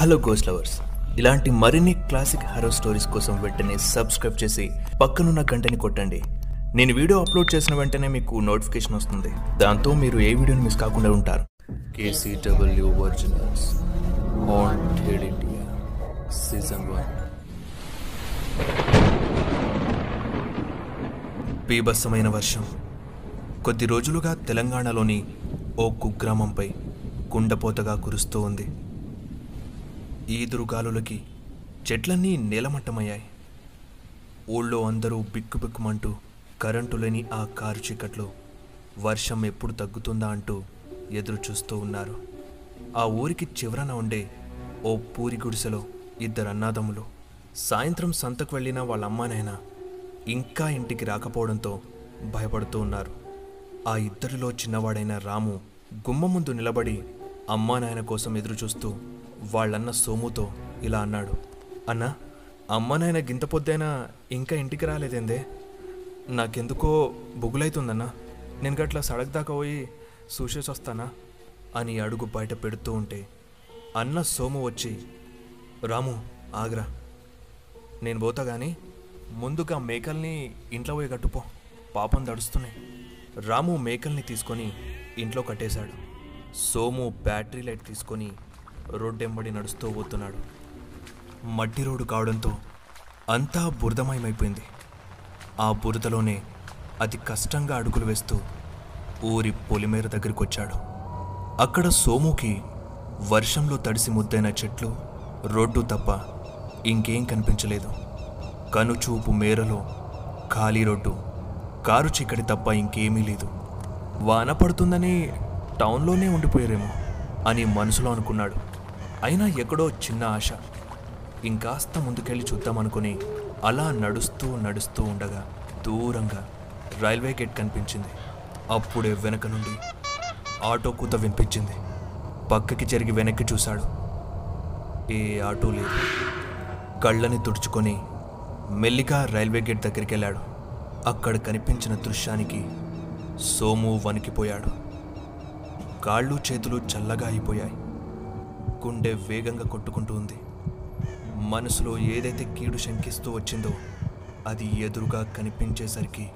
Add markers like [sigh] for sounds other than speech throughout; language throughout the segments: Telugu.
హలో గోస్ లవర్స్ ఇలాంటి మరిన్ని క్లాసిక్ హరో స్టోరీస్ కోసం వెంటనే సబ్స్క్రైబ్ చేసి పక్కనున్న గంటని కొట్టండి. నేను వీడియో అప్లోడ్ చేసిన వెంటనే మీకు నోటిఫికేషన్ వస్తుంది. దాంతో మీరు ఏ వీడియోని మిస్ కాకుండా ఉంటారు. KCW originals haunted India season one బీభత్సమైన వర్షం. కొద్ది రోజులుగా తెలంగాణలోని ఓ కుగ్రామంపై కుండపోతగా కురుస్తూ ఉంది. ఈదురుగాలులకి చెట్లన్నీ నేలమట్టమయ్యాయి. ఊళ్ళో అందరూ బిక్కుబిక్కుమంటూ కరెంటు లేని ఆ కారు చీకట్లో వర్షం ఎప్పుడు తగ్గుతుందా అంటూ ఎదురు చూస్తూ ఉన్నారు. ఆ ఊరికి చివరన ఉండే ఓ పూరి గుడిసెలో ఇద్దరు అన్నాదమ్ములు సాయంత్రం సంతకు వెళ్ళిన వాళ్ళ అమ్మానైనా ఇంకా ఇంటికి రాకపోవడంతో భయపడుతూ ఉన్నారు. ఆ ఇద్దరిలో చిన్నవాడైన రాము గుమ్మ ముందు నిలబడి అమ్మానాయన కోసం ఎదురుచూస్తూ వాళ్ళన్న సోముతో ఇలా అన్నాడు. అన్న అమ్మ నాయన గింత పొద్దైనా ఇంకా ఇంటికి రాలేదేందే? నాకెందుకో బుగులైతుందన్నా. నేను గట్లా సడక్ దాకా పోయి చూసేసి వస్తానా? అని అడుగు బయట పెడుతూ ఉంటే అన్న సోము వచ్చి రాము ఆగ్రా. నేను పోతా కానీ ముందుగా మేకల్ని ఇంట్లో పోయి కట్టుపో. పాపం దడుస్తున్నాయి రాము మేకల్ని తీసుకొని ఇంట్లో కట్టేశాడు. సోము బ్యాటరీ లైట్ తీసుకొని రోడ్డెంబడి నడుస్తూ పోతున్నాడు మట్టి రోడ్డు కావడంతో అంతా బురదమయమైపోయింది. ఆ బురదలోనే అతి కష్టంగా అడుగులు వేస్తూ ఊరి పొలిమేర దగ్గరికి వచ్చాడు అక్కడ సోముకి వర్షంలో తడిసి ముద్దైన చెట్లు రోడ్డు తప్ప ఇంకేం కనిపించలేదు. కనుచూపు మేరలో ఖాళీ రోడ్డు కారు చీకటి తప్ప ఇంకేమీ లేదు. వాన పడుతుందని టౌన్లోనే ఉండిపోయారేమో అని మనసులో అనుకున్నాడు. అయినా ఎక్కడో చిన్న ఆశ. ఇంకాస్త ముందుకెళ్ళి చూద్దామనుకుని అలా నడుస్తూ నడుస్తూ ఉండగా దూరంగా రైల్వే గేట్ కనిపించింది. అప్పుడే వెనక నుండి ఆటో కూత వినిపించింది. పక్కకి జరిగి వెనక్కి చూశాడు. ఏ ఆటో లేదు. కళ్ళని తుడుచుకొని మెల్లిగా రైల్వే గేట్ దగ్గరికి వెళ్ళాడు అక్కడ కనిపించిన దృశ్యానికి సోము వణికిపోయాడు. కాళ్ళు చేతులు చల్లగా అయిపోయాయి. గుండె వేగంగా కొట్టుకుంటూ ఉంది. మనసులో ఏదైతే కీడు శంకిస్తూ వచ్చిందో అది ఎదురుగా కనిపించేసరికి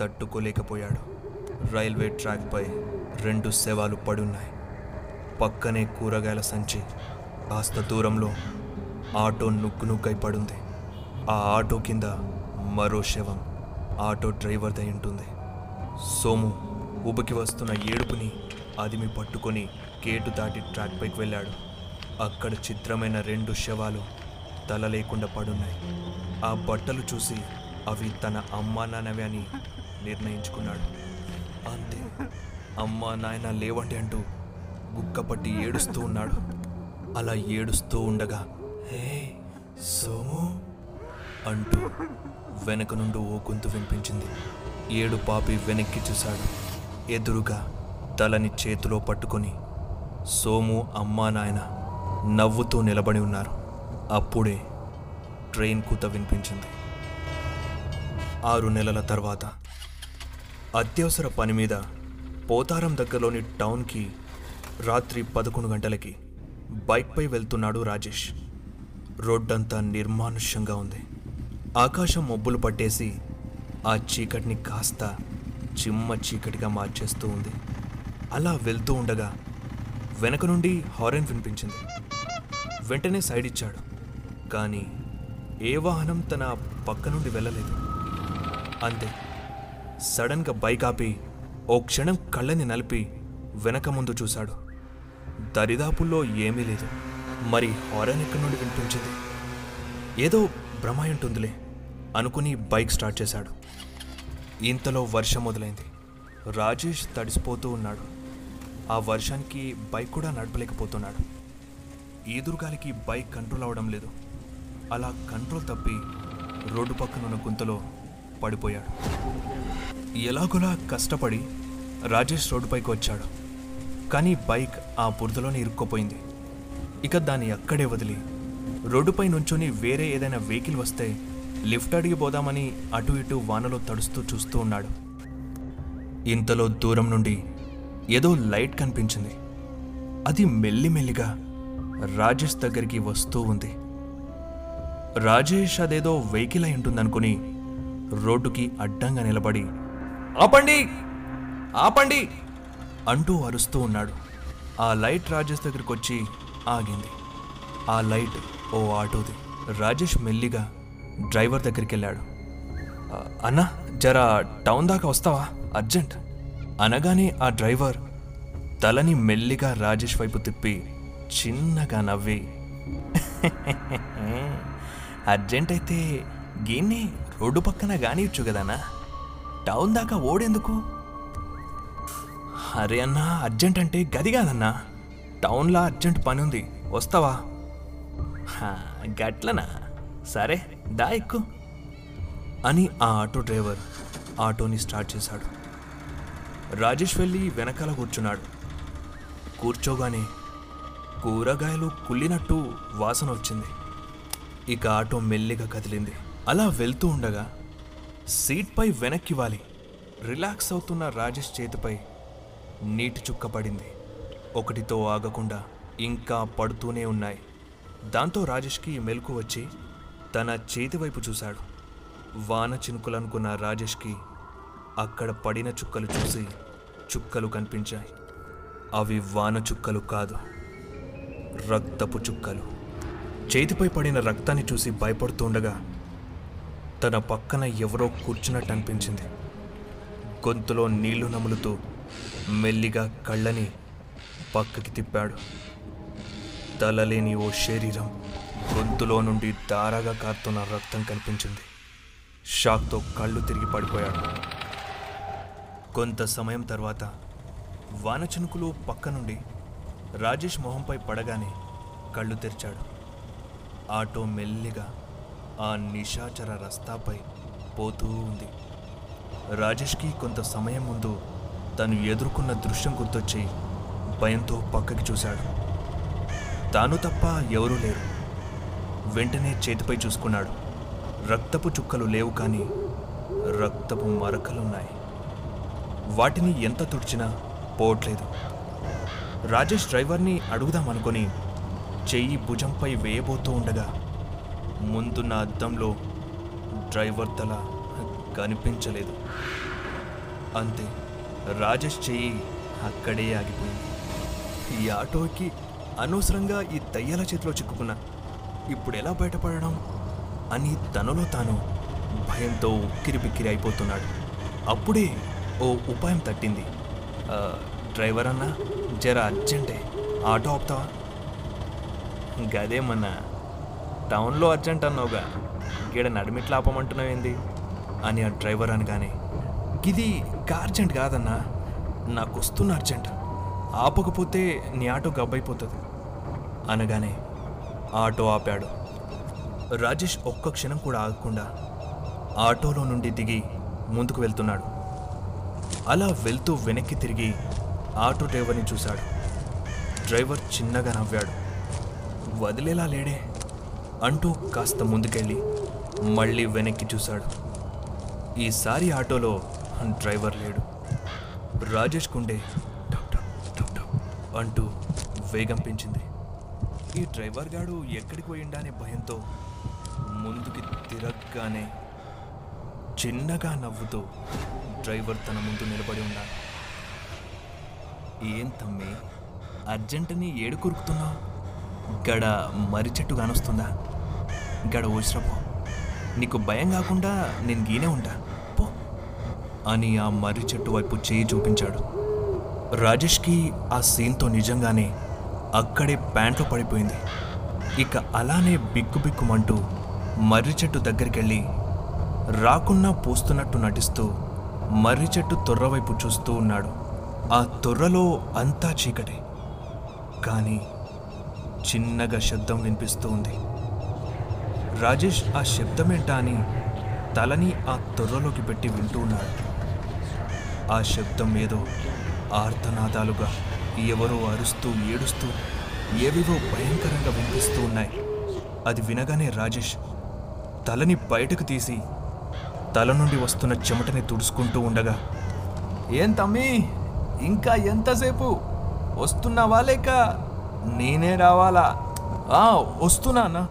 తట్టుకోలేకపోయాడు. రైల్వే ట్రాక్పై రెండు శవాలు పడున్నాయి. పక్కనే కూరగాయల సంచి కాస్త దూరంలో ఆటో నుగ్గు నుక్కై పడుంది. ఆ ఆటో కింద మరో శవం ఆటో డ్రైవర్దై ఉంటుంది. సోము ఉబకి వస్తున్న ఏడుపుని అదిమి పట్టుకొని గేటు దాటి ట్రాక్ పైకి వెళ్ళాడు. అక్కడ చిత్రమైన రెండు శవాలు తల లేకుండా పడున్నాయి. ఆ బట్టలు చూసి అవి తన అమ్మా నాన్నవే అని నిర్ణయించుకున్నాడు. అంతే అమ్మా నాయన లేవండి అంటూ గుక్కపట్టి ఏడుస్తూ ఉన్నాడు. అలా ఏడుస్తూ ఉండగా హే సోము అంటూ వెనక నుండి ఓ గొంతు వినిపించింది. ఏడు పాపి వెనక్కి చూశాడు. ఎదురుగా తలని చేతిలో పట్టుకొని సోము అమ్మా నాయన నవ్వుతూ నిలబడి ఉన్నారు. అప్పుడే ట్రైన్ కూత వినిపించింది. ఆరు నెలల తర్వాత అత్యవసర పని మీద పోతారం దగ్గరలోని టౌన్కి రాత్రి పదకొండు గంటలకి బైక్పై వెళ్తున్నాడు రాజేష్. రోడ్డంతా నిర్మానుష్యంగా ఉంది. ఆకాశం మబ్బులు పట్టేసి ఆ చీకటిని కాస్త చిమ్మ చీకటిగా మార్చేస్తూ ఉంది. అలా వెళ్తూ ఉండగా వెనక నుండి హారెన్ వినిపించింది. వెంటనే సైడ్ ఇచ్చాడు. కానీ ఏ వాహనం తన పక్క నుండి వెళ్ళలేదు. అంతే. సడన్గా బైక్ ఆపి ఓ క్షణం కళ్ళని నలిపి వెనక ముందు చూశాడు. దరిదాపుల్లో ఏమీ లేదు. మరి హారన్ ఎక్కడి నుండి వినిపించింది? ఏదో భ్రమ ఉంటుందిలే అనుకుని బైక్ స్టార్ట్ చేశాడు. ఇంతలో వర్షం మొదలైంది. రాజేష్ తడిసిపోతూ ఉన్నాడు. ఆ వర్షానికి బైక్ కూడా నడపలేకపోతున్నాడు. ఈదురుగాలికి బైక్ కంట్రోల్ అవడం లేదు. అలా కంట్రోల్ తప్పి రోడ్డు పక్కన ఉన్న గుంతలో పడిపోయాడు. ఎలాగోలా కష్టపడి రాజేష్ రోడ్డుపైకి వచ్చాడు. కానీ బైక్ ఆ బురదలోనే ఇరుక్కుపోయింది. ఇక దాన్ని అక్కడే వదిలి రోడ్డుపై నుంచొని వేరే ఏదైనా వెహికల్ వస్తే లిఫ్ట్ అడిగి పోదామని అటు ఇటు వానలో తడుస్తూ చూస్తూ ఉన్నాడు. ఇంతలో దూరం నుండి ఏదో లైట్ కనిపించింది. అది మెల్లిమెల్లిగా రాజేష్ దగ్గరికి వస్తూ ఉంది. రాజేష్ అదేదో వెహికల్ అయి ఉంటుందనుకుని రోడ్డుకి అడ్డంగా నిలబడి ఆపండి! ఆపండి! అంటూ అరుస్తూ ఉన్నాడు. ఆ లైట్ రాజేష్ దగ్గరికి వచ్చి ఆగింది. ఆ లైట్ ఓ ఆటోది. రాజేష్ మెల్లిగా డ్రైవర్ దగ్గరికి వెళ్ళాడు అన్నా జరా టౌన్ దాకా వస్తావా? అర్జెంట్. అనగానే ఆ డ్రైవర్ తలని మెల్లిగా రాజేష్ వైపు తిప్పి చిన్నగా నవ్వి అర్జెంట్ అయితే గీన్ని రోడ్డు పక్కన గానియచ్చు కదనా టౌన్ దాకా ఓడేందుకు? అరే అన్నా అర్జెంట్ అంటే గది కాదన్నా. టౌన్లో అర్జెంట్ పని ఉంది వస్తావా గట్లనా? సరే దా ఎక్కు. అని ఆ ఆటో డ్రైవర్ ఆటోని స్టార్ట్ చేశాడు. రాజేష్ వెళ్ళి వెనకాల కూర్చున్నాడు. కూర్చోగానే కూరగాయలు కుళ్ళినట్టు వాసన వచ్చింది. ఇక ఆటో మెల్లిగా కదిలింది. అలా వెళ్తూ ఉండగా సీట్పై వెనక్కి వాలి రిలాక్స్ అవుతున్న రాజేష్ చేతిపై నీటి చుక్క పడింది. ఒకటితో ఆగకుండా ఇంకా పడుతూనే ఉన్నాయి. దాంతో రాజేష్కి మెలకు వచ్చి తన చేతి వైపు చూశాడు. వాన చినుకులనుకున్న రాజేష్కి అక్కడ పడిన చుక్కలు చూసి చుక్కలు కనిపించాయి. అవి వాన చుక్కలు కాదు రక్తపు చుక్కలు. చేతిపై పడిన రక్తాన్ని చూసి భయపడుతుండగా తన పక్కన ఎవరో కూర్చున్నట్టు అనిపించింది. గొంతులో నీళ్ళు నములుతూ మెల్లిగా కళ్ళని పక్కకి తిప్పాడు. తలలేని ఓ శరీరం గొంతులో నుండి దారాగా కారుతున్న రక్తం కనిపించింది. షాక్తో కళ్ళు తిరిగి పడిపోయాడు. కొంత సమయం తర్వాత వాన చినుకులు పక్క నుండి రాజేష్ మొహంపై పడగానే కళ్ళు తెరిచాడు. ఆటో మెల్లిగా ఆ నిశాచర రస్తాపై పోతూ ఉంది. రాజేష్కి కొంత సమయం ముందు తను ఎదుర్కొన్న దృశ్యం గుర్తొచ్చి భయంతో పక్కకి చూశాడు. తాను తప్ప ఎవరూ లేరు. వెంటనే చేతిపై చూసుకున్నాడు. రక్తపు చుక్కలు లేవు కానీ రక్తపు మరకలున్నాయి. వాటిని ఎంత తుడిచినా పోవట్లేదు. రాజేష్ డ్రైవర్ని అడుగుదామనుకొని చెయ్యి భుజంపై వేయబోతూ ఉండగా ముందున్న అద్దంలో డ్రైవర్ తల కనిపించలేదు. అంతే రాజేష్ చెయ్యి అక్కడే ఆగిపోయింది. ఈ ఆటోకి అనవసరంగా ఈ దయ్యాల చేతిలో చిక్కుకున్నా ఇప్పుడు ఎలా బయటపడడం? అని తనలో తాను భయంతో ఉక్కిరిబిక్కిరి అయిపోతున్నాడు. అప్పుడే ఓ ఉపాయం తట్టింది. డ్రైవర్ అన్నా జర అర్జెంటే. ఆటో ఆపుతావా? గదేమన్నా టౌన్లో అర్జెంట్ అన్నావుగా. గీడ నడిమిట్లు ఆపమంటున్నావేంది అని ఆ డ్రైవర్ అనగానే ఇది అర్జెంట్ కాదన్నా. నాకు వస్తున్న అర్జెంట్. ఆపకపోతే నీ ఆటో గబ్బైపోతుంది అనగానే ఆటో ఆపాడు. రాజేష్ ఒక్క క్షణం కూడా ఆగకుండా ఆటోలో నుండి దిగి ముందుకు వెళ్తున్నాడు. అలా వెళ్తూ వెనక్కి తిరిగి ఆటో డ్రైవర్ని చూశాడు. డ్రైవర్ చిన్నగా నవ్వాడు. వదిలేలా లేడే అంటూ కాస్త ముందుకెళ్ళి మళ్ళీ వెనక్కి చూశాడు. ఈసారి ఆటోలో డ్రైవర్ లేడు. రాజేష్ కుండే అంటూ వేగం పెంచింది. ఈ డ్రైవర్ గాడు ఎక్కడికి పోయిండా అనే భయంతో ముందుకి తిరగగానే చిన్నగా నవ్వుతూ డ్రైవర్ తన ముందు నిలబడి ఉన్నాడు. ఏం తమ్మి అర్జెంటుని ఏడు కురుకుతున్నావు? గడ మర్రి చెట్టు కానొస్తుందా గడ ఊసిరపో నీకు భయం కాకుండా నేను గీనే ఉంటా. పో. అని ఆ మర్రి చెట్టు వైపు చేయి చూపించాడు. రాజేష్కి ఆ సీన్తో నిజంగానే అక్కడే ప్యాంట్లో పడిపోయింది. ఇక అలానే బిక్కుబిక్కుమంటూ మర్రి చెట్టు దగ్గరికెళ్ళి రాకున్నా పూస్తున్నట్టు నటిస్తూ మర్రి చెట్టు తొర్రవైపు చూస్తూ ఉన్నాడు. ఆ తొర్రలో అంతా చీకటి. కానీ చిన్నగా శబ్దం వినిపిస్తూ ఉంది. రాజేష్ ఆ శబ్దమేంటా అని తలని ఆ తొర్రలోకి పెట్టి వింటూ ఉన్నాడు. ఆ శబ్దం ఏదో ఆర్తనాదాలుగా ఎవరో అరుస్తూ ఏడుస్తూ ఏవేవో భయంకరంగా వినిపిస్తూ ఉన్నాయి. అది వినగానే రాజేష్ తలని బయటకు తీసి తల నుండి వస్తున్న చెమటని తుడుచుకుంటూ ఉండగా ఏం తమ్మి ఇంకా ఎంతసేపు? వస్తున్నావా లేక నేనే రావాలా? "ఆ, వస్తున్నానా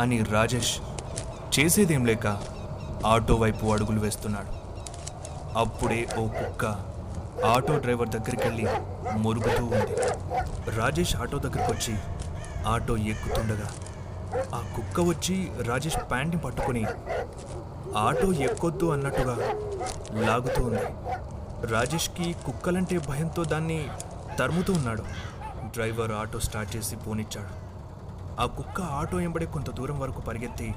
అని రాజేష్ చేసేదేం లేక ఆటో వైపు అడుగులు వేస్తున్నాడు. అప్పుడే ఓ కుక్క ఆటో డ్రైవర్ దగ్గరికి వెళ్ళి మురుగుతూ ఉంది. రాజేష్ ఆటో దగ్గరికి వచ్చి ఆటో ఎక్కుతుండగా ఆ కుక్క వచ్చి రాజేష్ ప్యాంట్ని పట్టుకొని ఆటో ఎక్కొద్దు అన్నట్టుగా లాగుతూ ఉంది. రాజేష్కి కుక్కలంటే భయంతో దాన్ని తరుముతూ ఉన్నాడు. డ్రైవర్ ఆటో స్టార్ట్ చేసి పోనిచ్చాడు. ఆ కుక్క ఆటో ఎంబడే కొంత దూరం వరకు పరిగెత్తి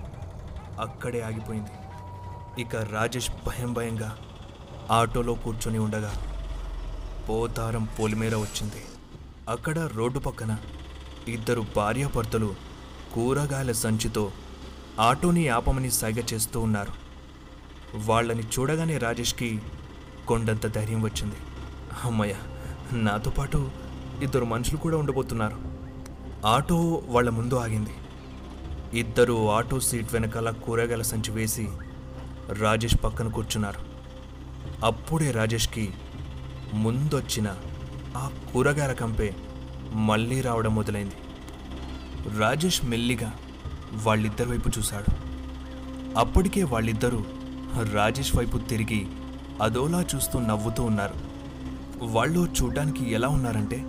అక్కడే ఆగిపోయింది. ఇక రాజేష్ భయం భయంగా ఆటోలో కూర్చొని ఉండగా పోతారం పొలిమేర వచ్చింది. అక్కడ రోడ్డు పక్కన ఇద్దరు భార్యాభర్తలు కూరగాయల సంచితో ఆటోని ఆపమని సైగ చేస్తూ ఉన్నారు. వాళ్ళని చూడగానే రాజేష్కి కొండంత ధైర్యం వచ్చింది. అమ్మయ్య నాతో పాటు ఇద్దరు మనుషులు కూడా ఉండబోతున్నారు. ఆటో వాళ్ళ ముందు ఆగింది. ఇద్దరు ఆటో సీట్ వెనకాల కూరగాయల సంచి వేసి రాజేష్ పక్కన కూర్చున్నారు. అప్పుడే రాజేష్కి ముందొచ్చిన ఆ కూరగాయల కంపే మళ్ళీ రావడం మొదలైంది. రాజేష్ మెల్లిగా వాళ్ళిద్దరి వైపు చూశాడు. అప్పటికే వాళ్ళిద్దరూ రాజేష్ వైపు తిరిగి అదోలా చూస్తూ నవ్వుతూ ఉన్నారు. వాళ్ళు చూడడానికి ఎలా ఉన్నారంటే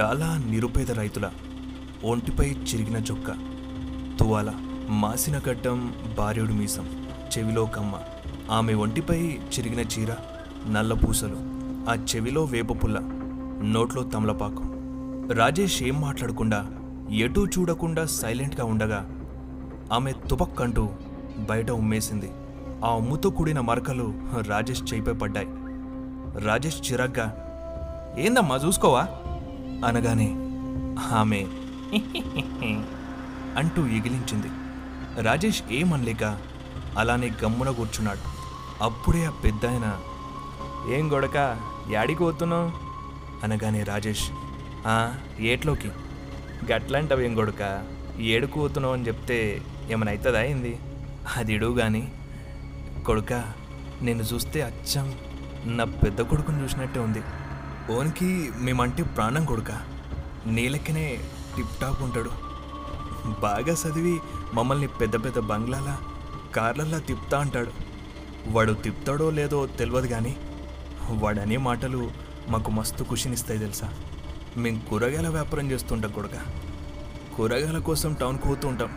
చాలా నిరుపేద రైతుల ఒంటిపై చిరిగిన చొక్క తువాల మాసిన గడ్డం భార్యుడు మీసం చెవిలో కమ్మ ఆమె ఒంటిపై చిరిగిన చీర నల్ల పూసలు ఆ చెవిలో వేప పుల్ల నోట్లో తమలపాకు. రాజేష్ ఏం మాట్లాడకుండా ఎటూ చూడకుండా సైలెంట్గా ఉండగా ఆమె తుపక్కంటూ బయట ఉమ్మేసింది. ఆ ఉమ్ముతో కూడిన మరకలు రాజేష్ చేయిపై పడ్డాయి. రాజేష్ చిరాగ్గా ఏందమ్మా చూసుకోవా? అనగానే ఆమె [laughs] అంటూ ఎగిలించింది. రాజేష్ ఏమనలేక అలానే గమ్మున కూర్చున్నాడు. అప్పుడే ఆ పెద్దాయన ఏం గొడక యాడికి పోతున్నావు? అనగానే రాజేష్ "ఆ, ఏట్లోకి. గట్లంటవేం కొడుక? ఏడుకు పోతున్నావు అని చెప్తే ఏమైనా అవుతుందా అయింది అది ఇడువు కానీ కొడుక నేను చూస్తే అచ్చం. నా పెద్ద కొడుకుని చూసినట్టే ఉంది. ఓన్కి మేమంటే ప్రాణం కొడుక. నీలెక్కనే టిప్ టాప్ ఉంటాడు. బాగా చదివి మమ్మల్ని పెద్ద పెద్ద బంగ్లాల కార్లల్లా తిప్పుతా అంటాడు. వాడు తిప్పుతాడో లేదో తెలియదు కానీ వాడనే మాటలు మాకు మస్తు ఖుషినిస్తాయి తెలుసా? మేము కూరగాయల వ్యాపారం చేస్తుంటాం కొడుక. కూరగాయల కోసం టౌన్కి పోతూ ఉంటాం.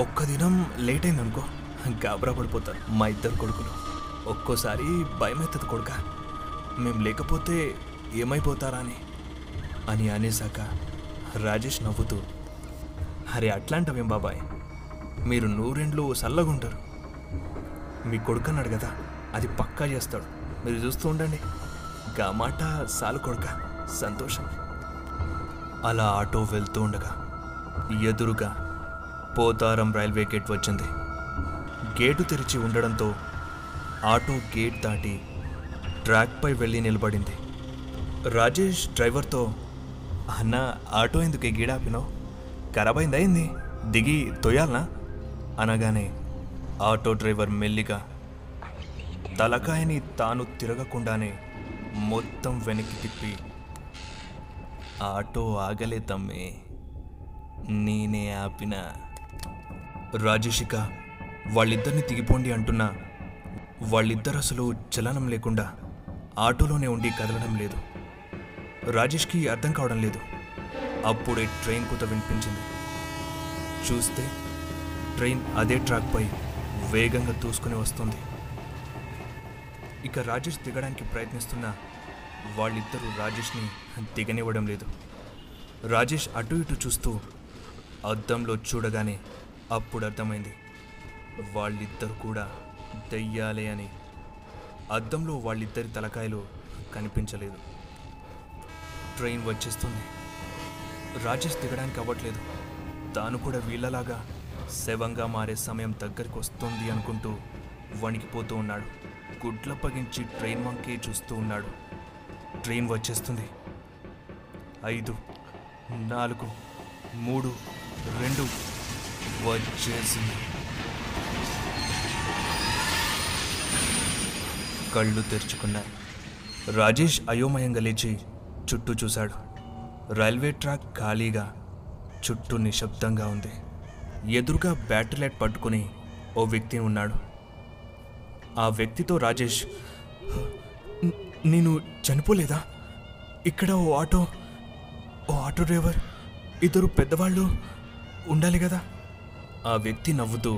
ఒక్క దినం లేట్ అయిందనుకో గాబరా పడిపోతారు మా ఇద్దరు కొడుకులు. ఒక్కోసారి భయం అవుతుంది కొడుక. మేము లేకపోతే ఏమైపోతారా అని. అని అనేసాక రాజేష్ నవ్వుతూ అరే అట్లాంటవేం బాబాయ్? మీరు నూరెండ్లు సల్లగుంటారు. మీ కొడుకు అన్నాడు కదా అది పక్కా చేస్తాడు. మీరు చూస్తూ ఉండండి. గా మాట సంతోషం. అలా ఆటో వెళ్తూ ఉండగా ఎదురుగా పోతారం రైల్వే గేట్ వచ్చింది. గేటు తెరిచి ఉండడంతో ఆటో గేట్ దాటి ట్రాక్పై వెళ్ళి నిలబడింది. రాజేష్ డ్రైవర్తో అన్న ఆటో ఎందుకు గీడాపినావు? ఖరాబ్ అయిందా అయింది దిగి తొయ్యాలనా? అనగానే ఆటో డ్రైవర్ మెల్లిగా తలకాయని తాను తిరగకుండానే మొత్తం వెనక్కి తిప్పి ఆటో ఆగలే తమ్మే. నేనే ఆపిన. రాజేషిక వాళ్ళిద్దరిని దిగిపోండి అంటున్నా. వాళ్ళిద్దరు అసలు చలనం లేకుండా ఆటోలోనే ఉండి కదలడం లేదు. రాజేష్కి అర్థం కావడం లేదు. అప్పుడే ట్రైన్ కూత వినిపించింది. చూస్తే ట్రైన్ అదే ట్రాక్పై వేగంగా దూసుకుని వస్తుంది. ఇక రాజేష్ దిగడానికి ప్రయత్నిస్తున్న వాళ్ళిద్దరూ రాజేష్ని దిగనివ్వడం లేదు. రాజేష్ అటు ఇటు చూస్తూ అద్దంలో చూడగానే అప్పుడు అర్థమైంది. వాళ్ళిద్దరు కూడా దెయ్యాలే అని. అద్దంలో వాళ్ళిద్దరి తలకాయలు కనిపించలేదు. ట్రైన్ వచ్చేస్తుంది. రాజేష్ దిగడానికి అవ్వట్లేదు. తాను కూడా వీళ్ళలాగా శవంగా మారే సమయం దగ్గరికి వస్తుంది అనుకుంటూ వణికిపోతూ ఉన్నాడు. గుడ్ల పగించి ట్రైన్ వంకే చూస్తూ ఉన్నాడు. ట్రైన్ వచ్చేస్తుంది. ఐదు నాలుగు మూడు రెండు వచ్చేసింది. కళ్ళు తెరుచుకున్నాయి రాజేష్ అయోమయంగా లేచి చుట్టూ చూశాడు. రైల్వే ట్రాక్ ఖాళీగా చుట్టూ నిశ్శబ్దంగా ఉంది. ఎదురుగా బ్యాటరీ లైట్ పట్టుకుని ఓ వ్యక్తి ఉన్నాడు. ఆ వ్యక్తితో రాజేష్ నేను చనిపోలేదా? ఇక్కడ ఓ ఆటో ఓ ఆటో డ్రైవర్ ఇద్దరు పెద్దవాళ్ళు ఉండాలి కదా? ఆ వ్యక్తి నవ్వుతూ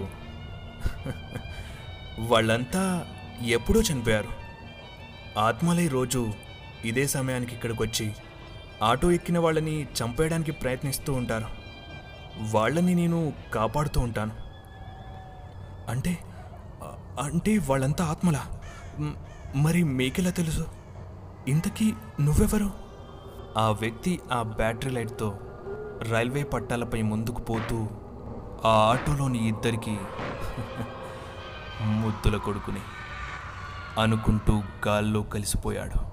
వాళ్ళంతా ఎప్పుడో చనిపోయారు. ఆత్మలే రోజు ఇదే సమయానికి ఇక్కడికి వచ్చి ఆటో ఎక్కిన వాళ్ళని చంపేయడానికి ప్రయత్నిస్తూ ఉంటారు. వాళ్ళని నేను కాపాడుతూ ఉంటాను. అంటే అంటే వాళ్ళంతా ఆత్మలా? మరి మీకెలా తెలుసు? ఇంతకీ నువ్వెవరు? ఆ వ్యక్తి ఆ బ్యాటరీ లైట్తో రైల్వే పట్టాలపై ముందుకు పోతూ ఆ ఆటోలోని ఇద్దరికి ముద్దుల కొడుకుని అనుకుంటూ గాల్లో కలిసిపోయాడు.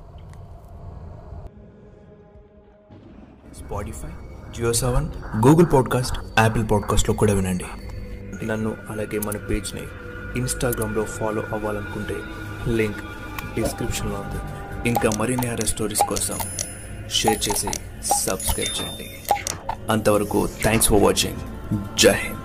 Spotify Jio Saavn Google podcast Apple పాడ్కాస్ట్లో కూడా వినండి. నన్ను అలాగే మన పేజ్ని ఇన్స్టాగ్రామ్లో ఫాలో అవ్వాలనుకుంటే లింక్ డిస్క్రిప్షన్లో ఉంది. ఇంకా మరిన్ని హర స్టోరీస్ కోసం షేర్ చేసి సబ్స్క్రైబ్ చేయండి. అంతవరకు థ్యాంక్స్ ఫర్ వాచింగ్ జై హింద్.